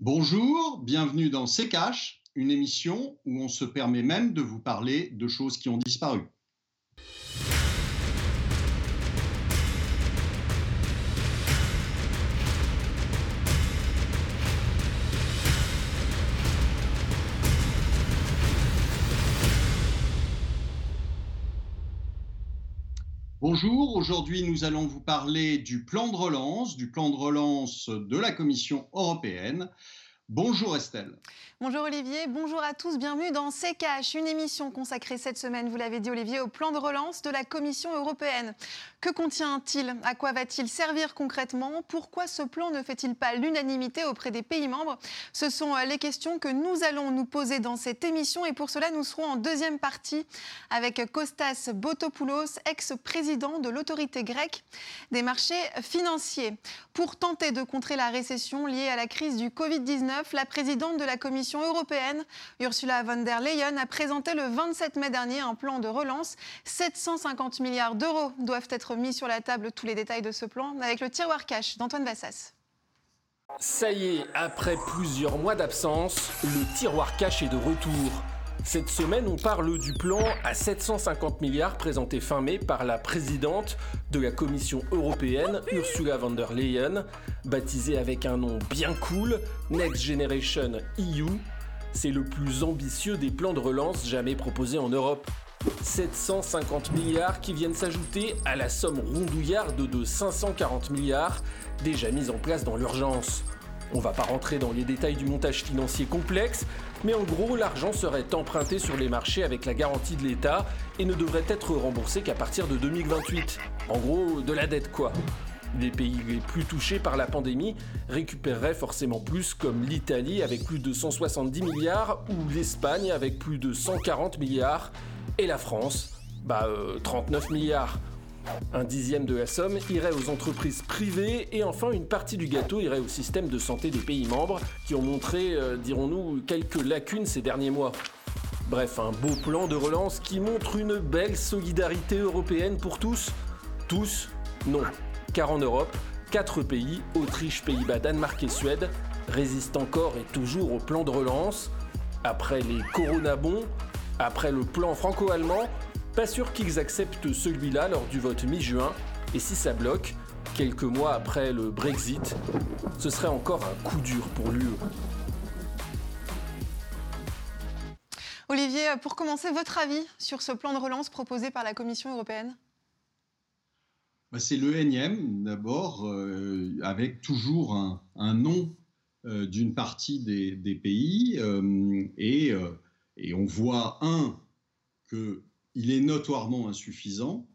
Bonjour, bienvenue dans C'est Cash, une émission où on se permet même de vous parler de choses qui ont disparu. Bonjour, aujourd'hui nous allons vous parler du plan de relance, du plan de relance de la Commission européenne. Bonjour Estelle. Bonjour Olivier, bonjour à tous, bienvenue dans CKH, une émission consacrée cette semaine, vous l'avez dit Olivier, au plan de relance de la Commission européenne. Que contient-il? À quoi va-t-il servir concrètement? Pourquoi ce plan ne fait-il pas l'unanimité auprès des pays membres? Ce sont euh, les questions que nous allons nous poser dans cette émission et pour cela nous serons en deuxième partie avec Kostas Botopoulos, ex-président de l'autorité grecque des marchés financiers. Pour tenter de contrer la récession liée à la crise du Covid-19, la présidente de la Commission européenne, Ursula von der Leyen, a présenté le 27 mai dernier un plan de relance. 750 milliards d'euros doivent être mis sur la table. Tous les détails de ce plan avec le tiroir cash d'Antoine Vassas. Ça y est, après plusieurs mois d'absence, le tiroir cash est de retour. Cette semaine, on parle du plan à 750 milliards présenté fin mai par la présidente de la Commission européenne, Ursula von der Leyen, baptisé avec un nom bien cool, Next Generation EU. C'est le plus ambitieux des plans de relance jamais proposés en Europe. 750 milliards qui viennent s'ajouter à la somme rondouillarde de 540 milliards déjà mise en place dans l'urgence. On va pas rentrer dans les détails du montage financier complexe, mais en gros, l'argent serait emprunté sur les marchés avec la garantie de l'État et ne devrait être remboursé qu'à partir de 2028. En gros, de la dette quoi. Les pays les plus touchés par la pandémie récupéreraient forcément plus, comme l'Italie avec plus de 170 milliards, ou l'Espagne avec plus de 140 milliards, et la France, bah 39 euh, milliards. Un dixième de la somme irait aux entreprises privées et enfin une partie du gâteau irait au système de santé des pays membres qui ont montré, euh, dirons-nous, quelques lacunes ces derniers mois. Bref, un beau plan de relance qui montre une belle solidarité européenne pour tous. Tous Non. Car en Europe, quatre pays, Autriche, Pays-Bas, Danemark et Suède, résistent encore et toujours au plan de relance. Après les coronabons, après le plan franco-allemand, pas sûr qu'ils acceptent celui-là lors du vote mi-juin, et si ça bloque, quelques mois après le Brexit, ce serait encore un coup dur pour l'UE. Olivier, pour commencer, votre avis sur ce plan de relance proposé par la Commission européenne? Bah, C'est le énième, d'abord, euh, avec toujours un, nom euh, d'une partie des, pays. Euh, et, et, on voit, un, que il est notoirement insuffisant.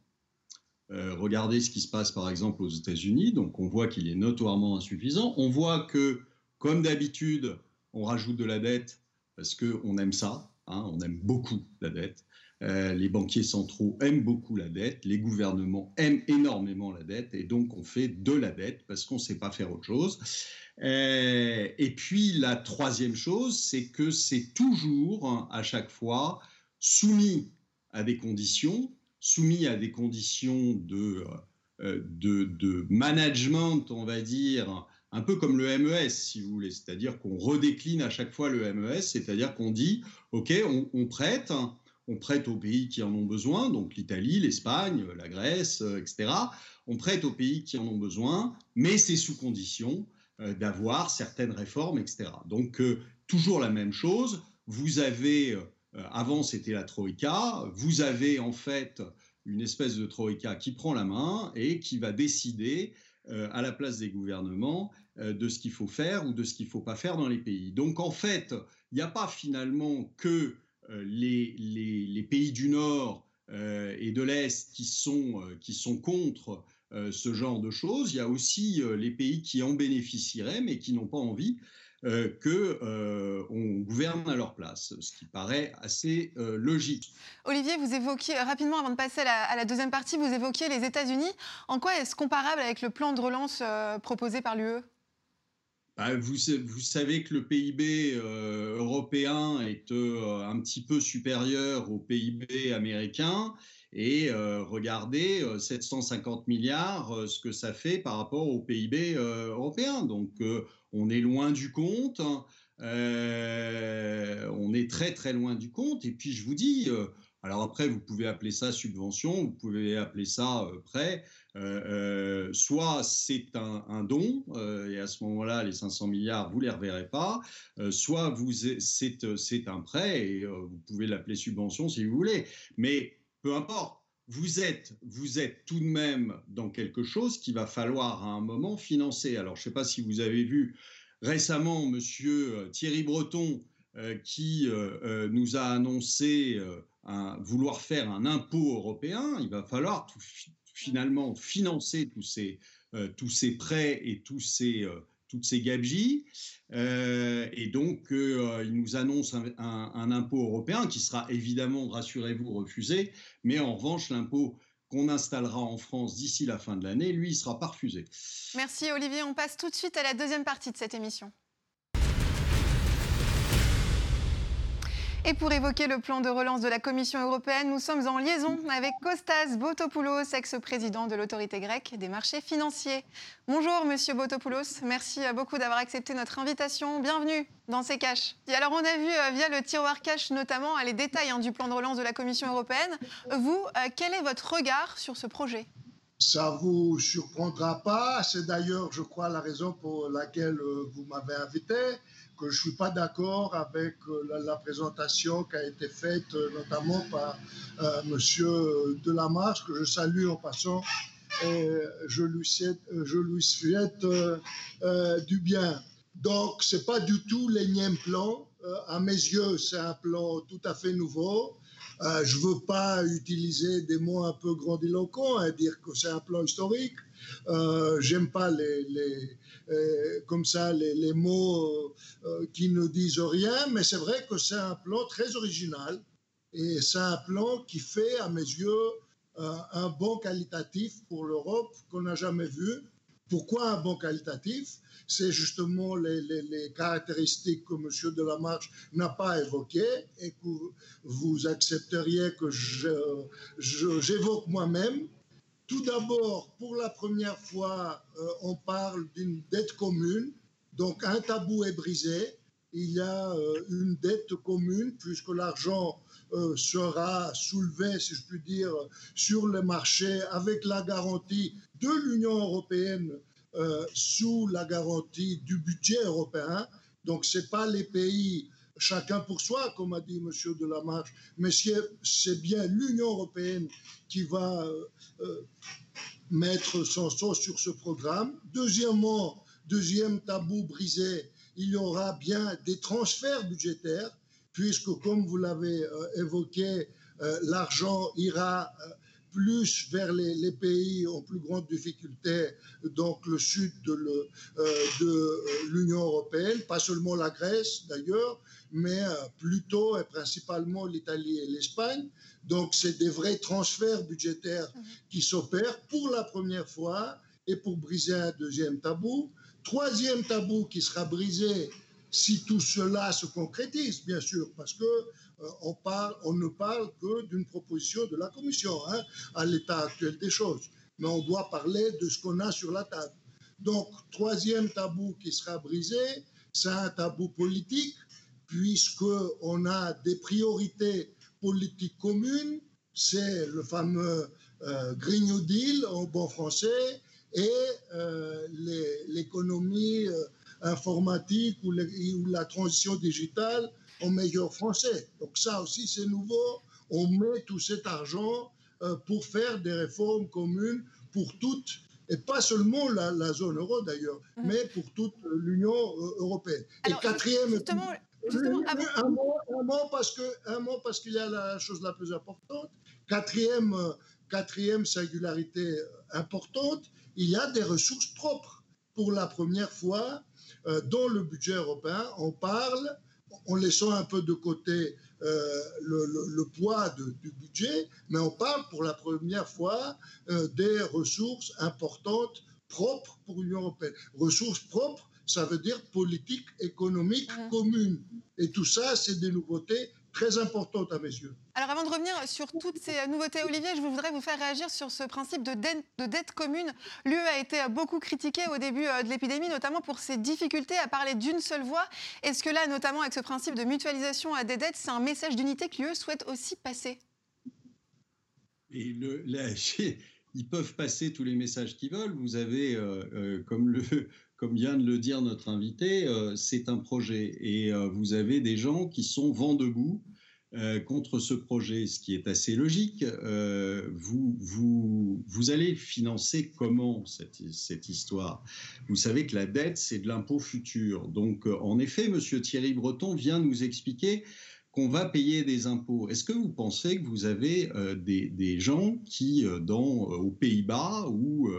Euh, regardez ce qui se passe par exemple aux États-Unis, donc on voit qu'il est notoirement insuffisant. On voit que, comme d'habitude, on rajoute de la dette parce qu'on aime ça, hein, on aime beaucoup la dette. Euh, les banquiers centraux aiment beaucoup la dette, les gouvernements aiment énormément la dette, et donc on fait de la dette parce qu'on ne sait pas faire autre chose. Euh, et puis la troisième chose, c'est que c'est toujours, à chaque fois, soumis à des conditions, soumis à des conditions de, euh, de, de management, on va dire, un peu comme le MES, si vous voulez, c'est-à-dire qu'on redécline à chaque fois le MES, c'est-à-dire qu'on dit, OK, on, prête, on prête aux pays qui en ont besoin, donc l'Italie, l'Espagne, la Grèce, euh, etc. On prête aux pays qui en ont besoin, mais c'est sous condition euh, d'avoir certaines réformes, etc. Donc, toujours la même chose, vous avez euh, avant, c'était la Troïka. Vous avez en fait une espèce de Troïka qui prend la main et qui va décider euh, à la place des gouvernements euh, de ce qu'il faut faire ou de ce qu'il ne faut pas faire dans les pays. Donc en fait, il n'y a pas finalement que les, pays du Nord et de l'Est qui sont contre ce genre de choses. Il y a aussi les pays qui en bénéficieraient mais qui n'ont pas envie euh, qu'on euh, gouverne à leur place, ce qui paraît assez euh, logique. Olivier, vous évoquiez rapidement, avant de passer à la, deuxième partie, vous évoquiez les États-Unis. En quoi est-ce comparable avec le plan de relance proposé par l'UE bah, vous, vous, savez que le PIB européen est un petit peu supérieur au PIB américain. Et regardez, 750 milliards, ce que ça fait par rapport au PIB européen. Donc, on est loin du compte. Hein. on est très très loin du compte. Et puis je vous dis, alors après, vous pouvez appeler ça subvention, vous pouvez appeler ça prêt. soit c'est un, don, et à ce moment-là, les 500 milliards, vous ne les reverrez pas. soit c'est un prêt, et vous pouvez l'appeler subvention si vous voulez. Mais peu importe vous êtes, vous êtes tout de même dans quelque chose qu'il va falloir à un moment financer. Alors, je ne sais pas si vous avez vu récemment Monsieur euh, Thierry Breton euh, qui euh, nous a annoncé vouloir faire un impôt européen. Il va falloir finalement financer tous ces, tous ces prêts et tous ces toutes ces gabegies. Euh, et donc, euh, il nous annonce un, impôt européen qui sera évidemment, rassurez-vous, refusé. Mais en revanche, l'impôt qu'on installera en France d'ici la fin de l'année, lui, il sera pas refusé. Merci Olivier. On passe tout de suite à la deuxième partie de cette émission. Et pour évoquer le plan de relance de la Commission européenne, nous sommes en liaison avec Kostas Botopoulos, ex-président de l'autorité grecque des marchés financiers. Bonjour Monsieur Botopoulos, merci beaucoup d'avoir accepté notre invitation. Bienvenue dans ces caches. Et alors on a vu euh, via le tiroir cash notamment les détails hein, du plan de relance de la Commission européenne. Vous, euh, quel est votre regard sur ce projet? Ça vous surprendra pas. C'est d'ailleurs, je crois, la raison pour laquelle euh, vous m'avez invité que je ne suis pas d'accord avec euh, la, présentation qui a été faite euh, notamment par euh, M. Delamarche, que je salue en passant. Et je lui lui souhaite du bien. Donc, ce n'est pas du tout l'énième plan. à mes yeux, c'est un plan tout à fait nouveau. je ne veux pas utiliser des mots un peu grandiloquents et dire que c'est un plan historique. Euh, J'aime pas les, euh, comme ça les, mots euh, qui ne disent rien, mais c'est vrai que c'est un plan très original et c'est un plan qui fait, à mes yeux, un bon qualitatif pour l'Europe qu'on n'a jamais vu. Pourquoi un bon qualitatif? C'est justement les, caractéristiques que M. Delamarche n'a pas évoquées et que vous accepteriez que j'évoque moi-même. Tout d'abord, pour la première fois, euh, on parle d'une dette commune. Donc un tabou est brisé. Il y a euh, une dette commune puisque l'argent euh, sera soulevé, si je puis dire, sur le marché avec la garantie de l'Union européenne sous la garantie du budget européen. Donc ce n'est pas les pays chacun pour soi, comme a dit M. Delamarche, mais c'est bien l'Union européenne qui va euh, mettre son sceau sur ce programme. Deuxièmement, deuxième tabou brisé, il y aura bien des transferts budgétaires, puisque, comme vous l'avez euh, évoqué, euh, l'argent ira plus vers les, pays en plus grande difficulté, donc le sud de l'Union européenne, pas seulement la Grèce d'ailleurs, mais plutôt et principalement l'Italie et l'Espagne. Donc, c'est des vrais transferts budgétaires mhm. qui s'opèrent pour la première fois et pour briser un deuxième tabou. Troisième tabou qui sera brisé si tout cela se concrétise, bien sûr, parce que euh, on, parle, on ne parle que d'une proposition de la Commission hein, à l'état actuel des choses, mais on doit parler de ce qu'on a sur la table. Donc, troisième tabou qui sera brisé, c'est un tabou politique, puisqu'on a des priorités politique commune, c'est le fameux euh, Green New Deal en bon français et euh, l'économie euh, informatique ou, ou, la transition digitale en meilleur français. Donc ça aussi c'est nouveau. On met tout cet argent pour faire des réformes communes pour toutes et pas seulement la, zone euro d'ailleurs, mmh. mais pour toute l'Union européenne. et quatrième, un, mot, parce que un mot parce qu'il y a la chose la plus importante. Quatrième, quatrième singularité importante, il y a des ressources propres. Pour la première fois, euh, dans le budget européen, on parle, en laissant un peu de côté euh, le, poids du budget, mais on parle pour la première fois euh, des ressources importantes propres pour l'Union européenne. Ressources propres ça veut dire politique économique commune. Et tout ça, c'est des nouveautés très importante à mes yeux. Alors avant de revenir sur toutes ces nouveautés, Olivier, je voudrais vous faire réagir sur ce principe de dette, de dette commune. L'UE a été beaucoup critiqué au début euh, de l'épidémie, notamment pour ses difficultés à parler d'une seule voix. Est-ce que là, notamment avec ce principe de mutualisation des dettes, c'est un message d'unité que l'UE souhaite aussi passer? Et le, ils peuvent passer tous les messages qu'ils veulent. Vous avez, euh, euh, comme, le, comme vient de le dire notre invité, c'est un projet. Et vous avez des gens qui sont vent debout euh, contre ce projet, ce qui est assez logique. Euh, vous, vous, vous, allez financer comment cette, cette histoire? Vous savez que la dette, c'est de l'impôt futur. Donc, euh, en effet, Monsieur Thierry Breton vient nous expliquer qu'on va payer des impôts. Est-ce que vous pensez que vous avez des, des, gens qui, dans, aux Pays-Bas ou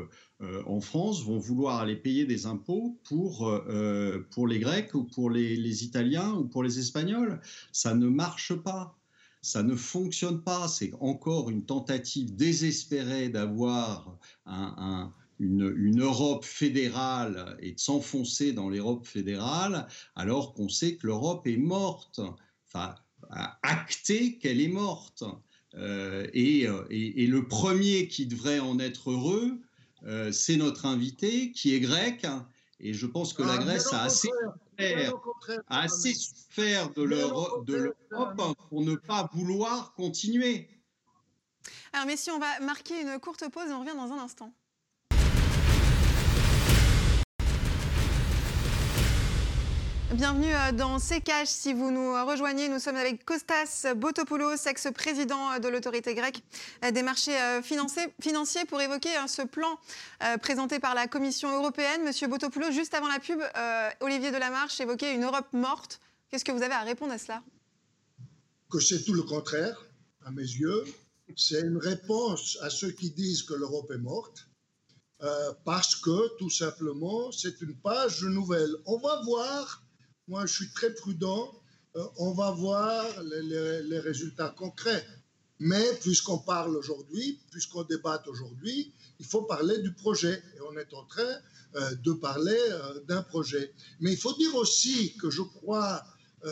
euh, en France vont vouloir aller payer des impôts pour, euh, pour les Grecs ou pour les, Italiens ou pour les Espagnols? Ça ne marche pas. Ça ne fonctionne pas. C'est encore une tentative désespérée d'avoir une, une, Europe fédérale et de s'enfoncer dans l'Europe fédérale alors qu'on sait que l'Europe est morte. Enfin, acté qu'elle est morte. Euh, et, et, le premier qui devrait en être heureux, euh, c'est notre invité qui est grec. Et je pense que la ah, Grèce a assez souffert, assez souffert de l'Europe pour ne pas vouloir continuer. Alors messieurs, on va marquer une courte pause et on revient dans un instant. Bienvenue euh, dans CKH. Si vous nous rejoignez, nous sommes avec Kostas Botopoulos, ex-président euh, de l'autorité grecque euh, des marchés financiers, pour évoquer ce plan présenté par la Commission européenne. Monsieur Botopoulos, juste avant la pub, Olivier Delamarche évoquait une Europe morte. Qu'est-ce que vous avez à répondre à cela? Que c'est tout le contraire, à mes yeux. C'est une réponse à ceux qui disent que l'Europe est morte. parce que tout simplement, c'est une page nouvelle. On va voir moi, je suis très prudent. Euh, on va voir les, résultats concrets. Mais puisqu'on parle aujourd'hui, puisqu'on débat aujourd'hui, il faut parler du projet. Et on est en train euh, de parler euh, d'un projet. Mais il faut dire aussi que je crois,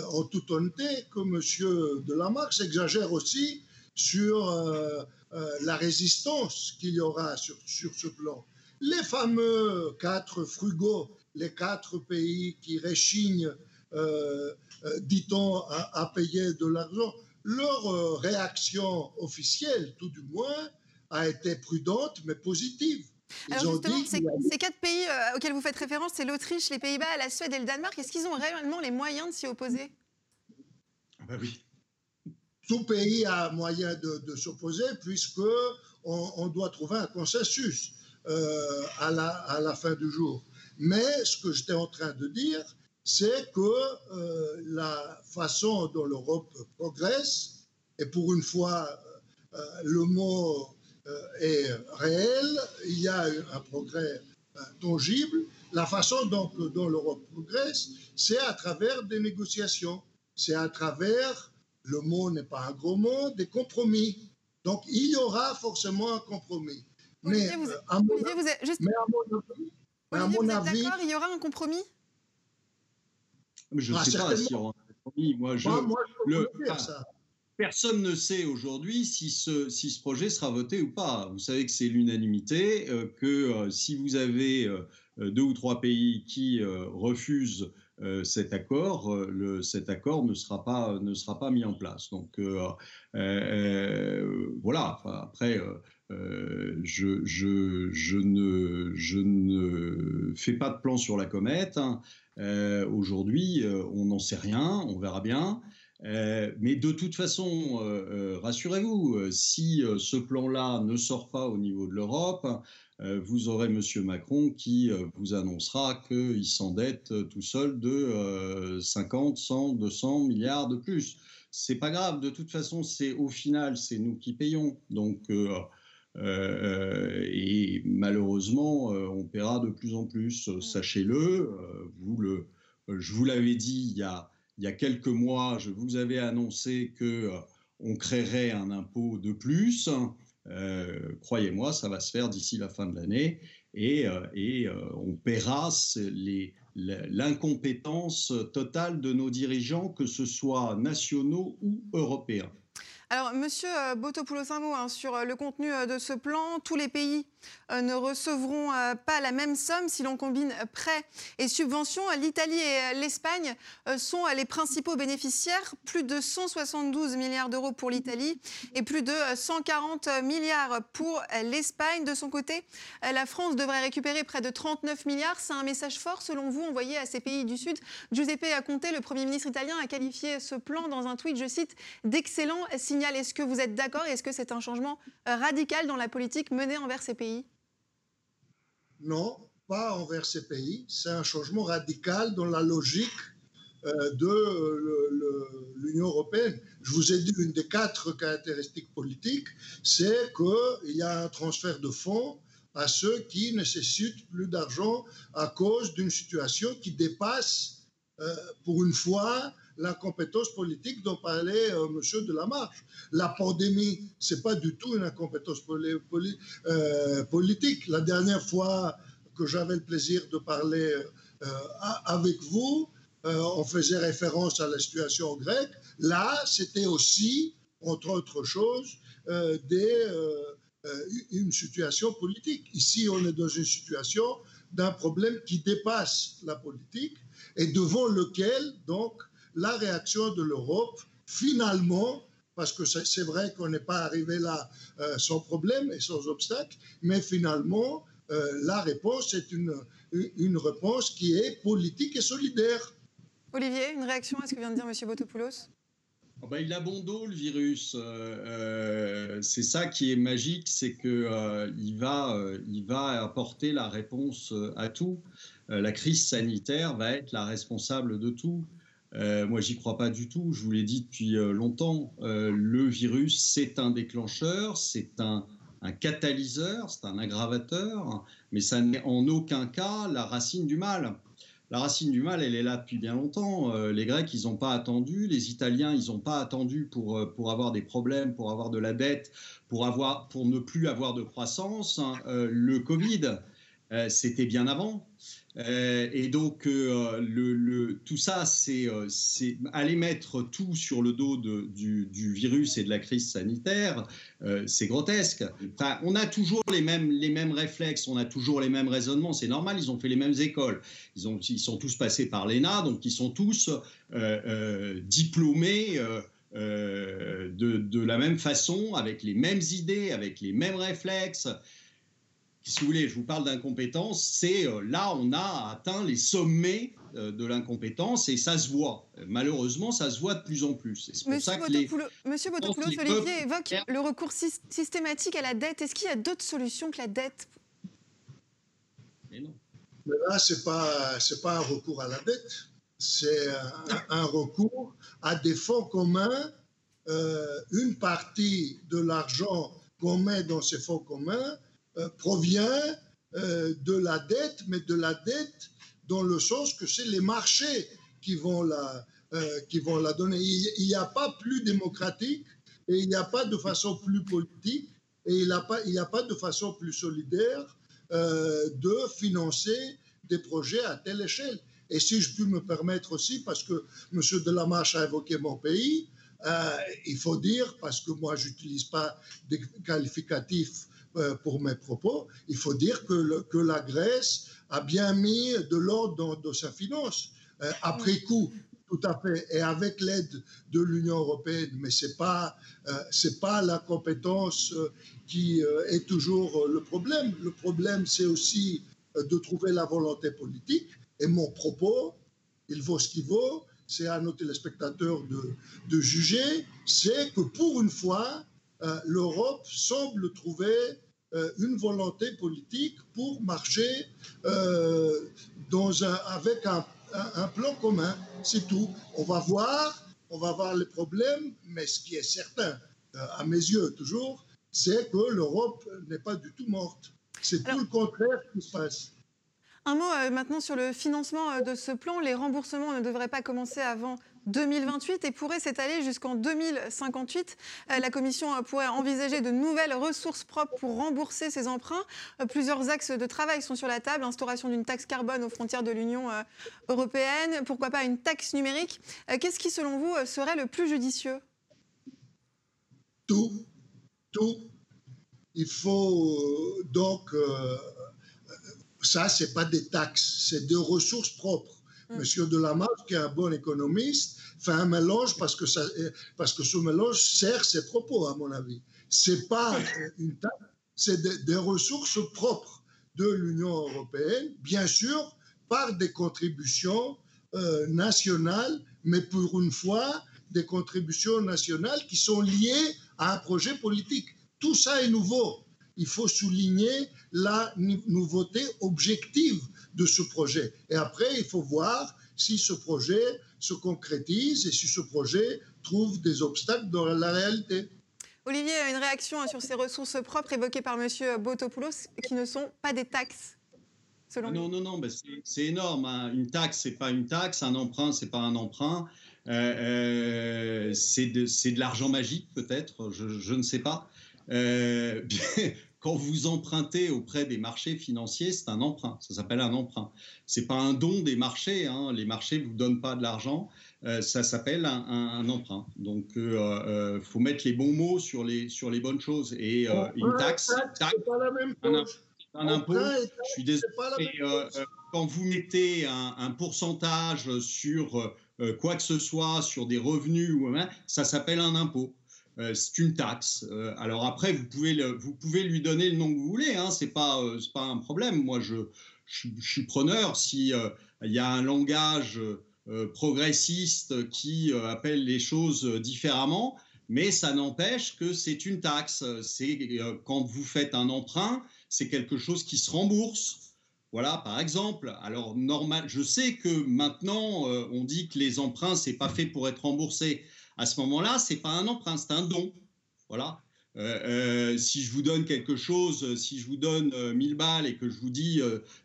en toute honnêteté, que M. Delamarche exagère aussi sur la résistance qu'il y aura sur ce plan. Les fameux quatre frugaux les quatre pays qui réchignent, euh, euh, dit-on, à, payer de l'argent, leur euh, réaction officielle, tout du moins, a été prudente mais positive. Alors justement, ces, quatre pays auxquels vous faites référence, c'est l'Autriche, les Pays-Bas, la Suède et le Danemark. Est-ce qu'ils ont réellement les moyens de s'y opposer? Ah bah oui. Tout pays a moyen de, s'opposer puisque on, doit trouver un consensus à, la, à la fin du jour. Mais ce que j'étais en train de dire, c'est que euh, la façon dont l'Europe progresse, et pour une fois, euh, le mot euh, est réel, il y a un progrès tangible, la façon dont, dont l'Europe progresse, c'est à travers des négociations, c'est à travers, le mot n'est pas un gros mot, des compromis. Donc il y aura forcément un compromis. mais, à mon, juste... mais à mon avis, à mon avis, il y aura un compromis? Je ne ah, sais pas s'il y aura un compromis. Moi, je, le, Personne ne sait aujourd'hui si ce, si ce projet sera voté ou pas. Vous savez que c'est l'unanimité, euh, que euh, si vous avez euh, deux ou trois pays qui refusent cet accord, le, cet accord ne sera, pas, ne sera pas mis en place. Donc voilà, après, euh, je, ne, fais pas de plan sur la comète. Hein. Euh, aujourd'hui, euh, on n'en sait rien, on verra bien. mais de toute façon, rassurez-vous, si ce plan-là ne sort pas au niveau de l'Europe, vous aurez M. Macron qui vous annoncera qu'il s'endette tout seul de 50, 100, 200 milliards de plus. C'est pas grave, de toute façon, c'est au final, c'est nous qui payons. Donc, euh, et malheureusement, euh, on paiera de plus en plus. Sachez-le, euh, vous le, je vous l'avais dit il y, a, il y a quelques mois, je vous avais annoncé que on créerait un impôt de plus. Croyez-moi, ça va se faire d'ici la fin de l'année et, et on paiera l'incompétence totale de nos dirigeants, que ce soit nationaux ou européens. Alors, Monsieur euh, Botopoulos, un hein, sur euh, le contenu euh, de ce plan. Tous les pays ne recevront pas la même somme si l'on combine prêts et subventions. L'Italie et l'Espagne sont les principaux bénéficiaires. Plus de 172 milliards d'euros pour l'Italie et plus de 140 milliards pour l'Espagne. De son côté, la France devrait récupérer près de 39 milliards. C'est un message fort, selon vous, envoyé à ces pays du Sud. Giuseppe Conte, le Premier ministre italien, a qualifié ce plan dans un tweet, je cite, d'excellent signal est-ce que vous êtes d'accord et est-ce que c'est un changement euh, radical dans la politique menée envers ces pays? Non, pas envers ces pays. C'est un changement radical dans la logique euh, de l'Union européenne. Je vous ai dit, une des quatre caractéristiques politiques, c'est qu'il y a un transfert de fonds à ceux qui nécessitent plus d'argent à cause d'une situation qui dépasse, euh, pour une fois, la compétence politique dont parlait euh, M. Delamarche. La pandémie, ce n'est pas du tout une incompétence euh, politique. La dernière fois que j'avais le plaisir de parler euh, avec vous, on faisait référence à la situation grecque. Là, c'était aussi, entre autres choses, une situation politique. Ici, on est dans une situation d'un problème qui dépasse la politique et devant lequel, donc, la réaction de l'Europe, finalement, parce que c'est vrai qu'on n'est pas arrivé là euh, sans problème et sans obstacle, mais finalement, euh, la réponse est une, une réponse qui est politique et solidaire. Olivier, une réaction à ce que vient de dire M. Botopoulos oh bah, il a bon dos, le virus. Euh, c'est ça qui est magique, c'est qu'il il va, il va apporter la réponse à tout. la crise sanitaire va être la responsable de tout. Euh, moi, j'y crois pas du tout. Je vous l'ai dit depuis euh, longtemps. Euh, le virus, c'est un déclencheur, c'est un, catalyseur, c'est un aggravateur, mais ça n'est en aucun cas la racine du mal. La racine du mal, elle est là depuis bien longtemps. les Grecs, ils n'ont pas attendu. Les Italiens, ils n'ont pas attendu pour, pour avoir des problèmes, pour avoir de la dette, pour, avoir, pour ne plus avoir de croissance. Le Covid, c'était bien avant. Euh, et donc, euh, tout ça, euh, c'est aller mettre tout sur le dos du, virus et de la crise sanitaire, c'est grotesque. On a toujours les mêmes, réflexes, on a toujours les mêmes raisonnements, c'est normal, ils ont fait les mêmes écoles. Ils, ont, ils sont tous passés par l'ENA, donc ils sont tous diplômés. de, la même façon, avec les mêmes idées, avec les mêmes réflexes si vous voulez, je vous parle d'incompétence, c'est euh, là, on a atteint les sommets euh, de l'incompétence et ça se voit. Malheureusement, ça se voit de plus en plus. Monsieur Botopoulos, Olivier évoque le recours systématique à la dette. Est-ce qu'il y a d'autres solutions que la dette? Mais non. Mais là, ce n'est pas, pas un recours à la dette, c'est un, recours à des fonds communs. Euh, une partie de l'argent qu'on met dans ces fonds communs provient euh, de la dette, mais de la dette dans le sens que c'est les marchés qui vont la, euh, qui vont la donner. Il n'y a pas plus démocratique et il n'y a pas de façon plus politique et il n'y a, pas, de façon plus solidaire de financer des projets à telle échelle. Et si je puis me permettre aussi, parce que M. Delamarche a évoqué mon pays, il faut dire, parce que moi, je n'utilise pas des qualificatifs euh, pour mes propos, il faut dire que, que la Grèce a bien mis de l'ordre dans, sa finance. Euh, après coup, tout à fait, et avec l'aide de l'Union européenne, mais ce n'est pas, euh, pas la compétence qui est toujours le problème. Le problème, c'est aussi de trouver la volonté politique. Et mon propos, il vaut ce qu'il vaut, c'est à nos téléspectateurs de, de juger, c'est que pour une fois, euh, l'Europe semble trouver euh, une volonté politique pour marcher euh, dans un, avec un, plan commun. C'est tout. On va voir, on va voir les problèmes, mais ce qui est certain, à mes yeux toujours, c'est que l'Europe n'est pas du tout morte. C'est tout le contraire qui se passe. Un mot euh, maintenant sur le financement euh, de ce plan. Les remboursements ne devraient pas commencer avant 2028 et pourraient s'étaler jusqu'en 2058. Euh, la Commission pourrait envisager de nouvelles ressources propres pour rembourser ces emprunts. Plusieurs axes de travail sont sur la table. Instauration d'une taxe carbone aux frontières de l'Union européenne. Pourquoi pas une taxe numérique? Qu'est-ce qui, selon vous, serait le plus judicieux? Tout. Tout. Il faut donc ça, ce n'est pas des taxes, c'est des ressources propres. Mm. Monsieur Delamarche, qui est un bon économiste, fait un mélange parce que, ça, parce que ce mélange sert ses propos, à mon avis. Ce n'est pas une taxe, c'est des, ressources propres de l'Union européenne, bien sûr, par des contributions euh, nationales, mais pour une fois, des contributions nationales qui sont liées à un projet politique. Tout ça est nouveau il faut souligner la nouveauté objective de ce projet. Et après, il faut voir si ce projet se concrétise et si ce projet trouve des obstacles dans la réalité. Olivier, une réaction sur ces ressources propres évoquées par M. Botopoulos qui ne sont pas des taxes Selon non, non, non, c'est énorme. Hein. Une taxe, c'est pas une taxe. Un emprunt, c'est pas un emprunt. Euh, euh, c'est de, de l'argent magique, peut-être. Je, je, ne sais pas. Euh, quand vous empruntez auprès des marchés financiers, c'est un emprunt. Ça s'appelle un emprunt. C'est pas un don des marchés. Hein. Les marchés vous donnent pas de l'argent. Euh, ça s'appelle un, emprunt. Donc, il euh, faut mettre les bons mots sur les sur les bonnes choses. Et une taxe, pas la même un, impôt. Je suis désolé. quand vous mettez un, un pourcentage sur quoi que ce soit, sur des revenus, ça s'appelle un impôt. Euh, c'est une taxe. Euh, alors après, vous pouvez, vous pouvez lui donner le nom que vous voulez, hein, c'est pas, euh, pas un problème. Moi, je, suis preneur si il y a un langage progressiste qui appelle les choses différemment, mais ça n'empêche que c'est une taxe. C'est quand vous faites un emprunt, c'est quelque chose qui se rembourse. Voilà, par exemple. Alors normal, je sais que maintenant on dit que les emprunts c'est pas fait pour être remboursé à ce moment-là, c'est pas un emprunt, c'est un don. Voilà. Euh, euh, si je vous donne quelque chose, si je vous donne 1000 euh, balles et que je vous dis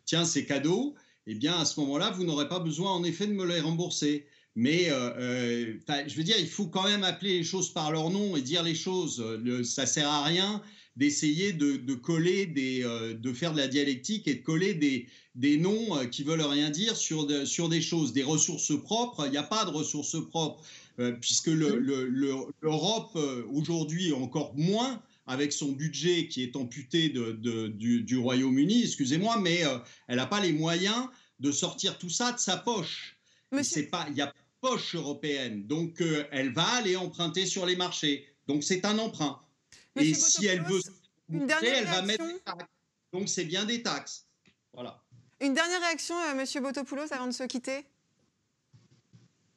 tiens c'est cadeau, eh bien à ce moment-là vous n'aurez pas besoin en effet de me les rembourser. Mais je veux dire, il faut quand même appeler les choses par leur nom et dire les choses. Ça ça sert à rien d'essayer de, coller des, de faire de la dialectique et de coller des, des noms qui veulent rien dire sur, sur des choses, des ressources propres. Il n'y a pas de ressources propres. Euh, puisque l'Europe, euh, aujourd'hui, encore moins, avec son budget qui est amputé du, Royaume-Uni, excusez-moi, mais euh, elle n'a pas les moyens de sortir tout ça de sa poche. Il n'y a pas poche européenne, donc elle va aller emprunter sur les marchés. Donc c'est un emprunt. Et si elle veut elle va mettre des taxes. Donc c'est bien des taxes. Voilà. Une dernière réaction, Monsieur Botopoulos, avant de se quitter?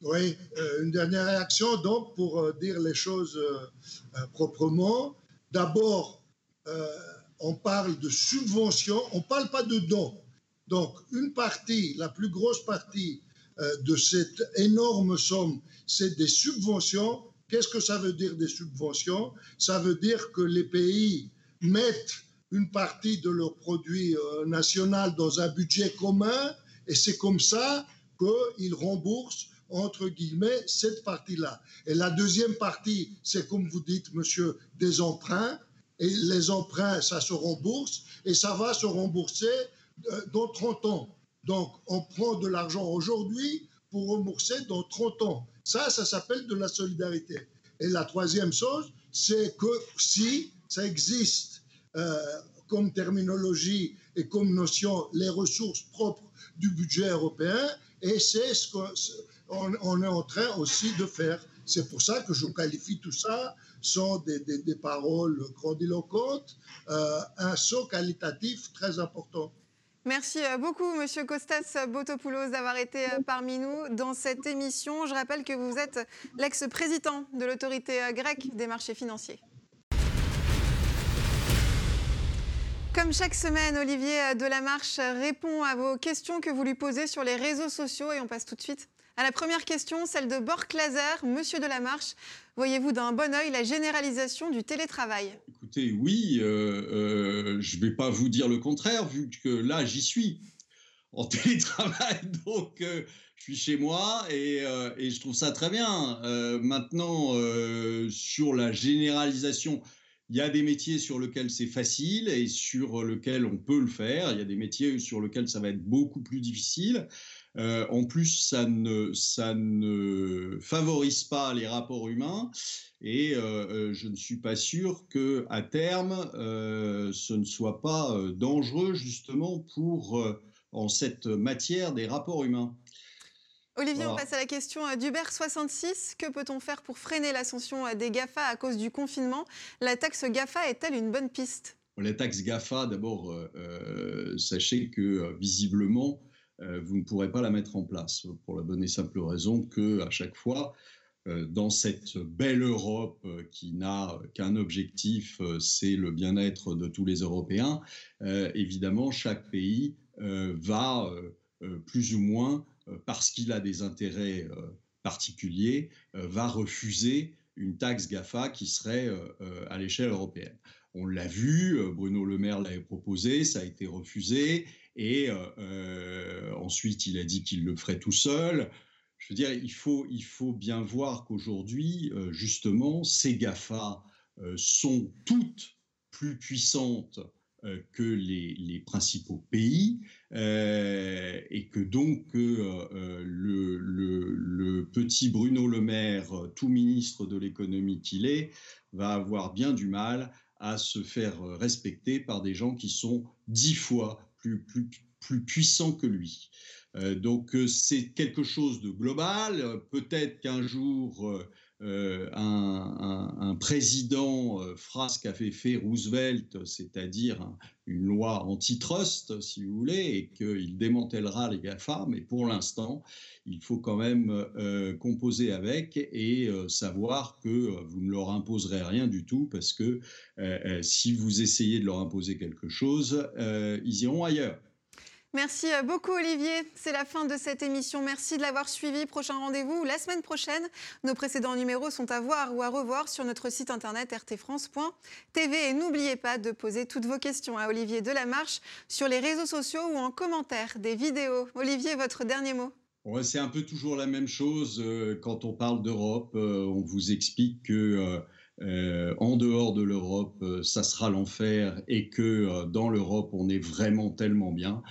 Oui, euh, une dernière réaction, donc, pour euh, dire les choses euh, proprement. D'abord, on parle de subventions, on ne parle pas de dons. Donc, une partie, la plus grosse partie de cette énorme somme, c'est des subventions. Qu'est-ce que ça veut dire des subventions? Ça veut dire que les pays mettent une partie de leur produit national dans un budget commun et c'est comme ça qu'ils remboursent entre guillemets, cette partie-là. Et la deuxième partie, c'est comme vous dites, monsieur, des emprunts. Et les emprunts, ça se rembourse et ça va se rembourser euh, dans 30 ans. Donc, on prend de l'argent aujourd'hui pour rembourser dans 30 ans. Ça, ça s'appelle de la solidarité. Et la troisième chose, c'est que si ça existe euh, comme terminologie et comme notion les ressources propres du budget européen, et c'est ce que on, est en train aussi de faire. C'est pour ça que je qualifie tout ça sont des, paroles grandiloquentes, euh, un saut qualitatif très important. Merci euh, beaucoup, Monsieur Kostas Botopoulos, d'avoir été euh, parmi nous dans cette émission. Je rappelle que vous êtes l'ex-président de l'autorité grecque des marchés financiers. Comme chaque semaine, Olivier Delamarche répond à vos questions que vous lui posez sur les réseaux sociaux et on passe tout de suite à la première question, celle de Bork Laser. Monsieur Delamarche, voyez-vous d'un bon oeil la généralisation du télétravail? Écoutez, oui, euh, euh, je ne vais pas vous dire le contraire, vu que là, j'y suis. en télétravail, donc je suis chez moi et, je trouve ça très bien. maintenant, sur la généralisation, il y a des métiers sur lesquels c'est facile et sur lesquels on peut le faire. Il y a des métiers sur lesquels ça va être beaucoup plus difficile. Euh, en plus, ça ne, ça ne favorise pas les rapports humains et euh, euh, je ne suis pas sûr que à terme, ce ne soit pas dangereux justement pour en cette matière des rapports humains. Olivier, on passe à la question d'Uber66. Que peut-on faire pour freiner l'ascension des GAFA à cause du confinement? La taxe GAFA est-elle une bonne piste? La taxe GAFA, d'abord, sachez que visiblement, vous ne pourrez pas la mettre en place pour la bonne et simple raison que à chaque fois, dans cette belle Europe qui n'a qu'un objectif, c'est le bien-être de tous les Européens, évidemment, chaque pays va plus ou moins euh, parce qu'il a des intérêts euh, particuliers, euh, va refuser une taxe GAFA qui serait à l'échelle européenne. On l'a vu, Bruno Le Maire l'avait proposé, ça a été refusé, et ensuite il a dit qu'il le ferait tout seul. Je veux dire, il faut, bien voir qu'aujourd'hui, justement, ces GAFA sont toutes plus puissantes euh, que les, principaux pays euh, et que donc euh, le, petit Bruno Le Maire, tout ministre de l'économie qu'il est, va avoir bien du mal à se faire respecter par des gens qui sont dix fois plus, plus, plus puissants que lui. donc c'est quelque chose de global. Peut-être qu'un jour euh, un, président euh, fera ce qu'a fait Roosevelt, c'est-à-dire une loi antitrust, si vous voulez, et qu'il démantèlera les GAFA, mais pour l'instant, il faut quand même euh, composer avec et savoir que vous ne leur imposerez rien du tout, parce que si vous essayez de leur imposer quelque chose, ils iront ailleurs. Merci euh, beaucoup Olivier. C'est la fin de cette émission. Merci de l'avoir suivi. Prochain rendez-vous la semaine prochaine. Nos précédents numéros sont à voir ou à revoir sur notre site internet rtfrance.tv. Et n'oubliez pas de poser toutes vos questions à Olivier Delamarche sur les réseaux sociaux ou en commentaire des vidéos. Olivier, votre dernier mot C'est un peu toujours la même chose euh, quand on parle d'Europe. Euh, on vous explique que... en dehors de l'Europe, ça sera l'enfer et que dans l'Europe, on est vraiment tellement bien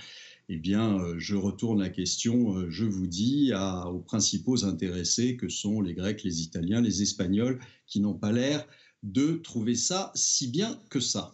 eh bien, euh, je retourne la question, euh, je vous dis, aux principaux intéressés que sont les Grecs, les Italiens, les Espagnols, qui n'ont pas l'air de trouver ça si bien que ça.